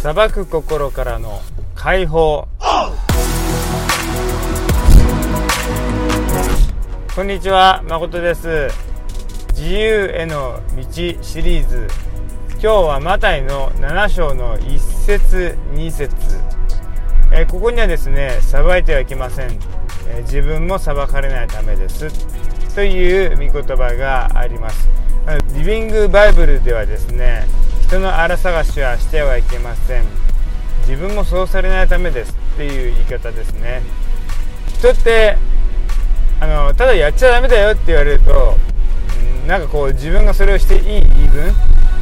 裁く心からの解放。こんにちは誠です。自由への道シリーズ。今日はマタイの7章の1節2節。えここにはですね裁いてはいけません、え自分も裁かれないためです。という御言葉があります。リビングバイブルではですね人の荒探しはしてはいけません。自分もそうされないためですっていう言い方ですね。人ってあのただやっちゃダメだよって言われるとなんかこう自分がそれをしていい言い分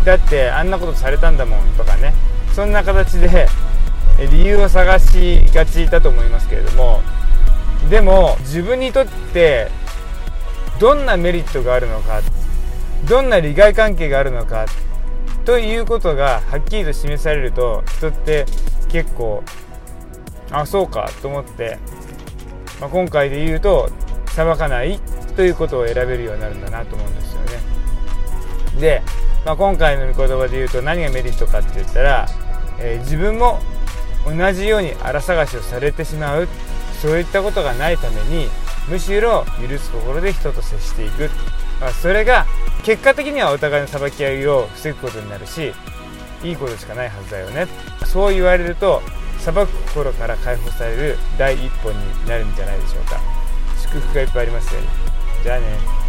だってあんなことされたんだもんとかね。そんな形で理由を探しがちだと思いますけれどもでも自分にとってどんなメリットがあるのかどんな利害関係があるのかということがはっきりと示されると人って結構あそうかと思って、まあ、今回で言うと裁かないということを選べるようになるんだなと思うんですよね。で、まあ、今回の御言葉で言うと何がメリットかって言ったら、えー、自分も同じように荒探しをされてしまうそういったことがないためにむしろ許す心で人と接していく、それが結果的にはお互いの裁き合いを防ぐことになるしいいことしかないはずだよね。そう言われると裁く心から解放される第一歩になるんじゃないでしょうか。祝福がいっぱいありますようにじゃあね。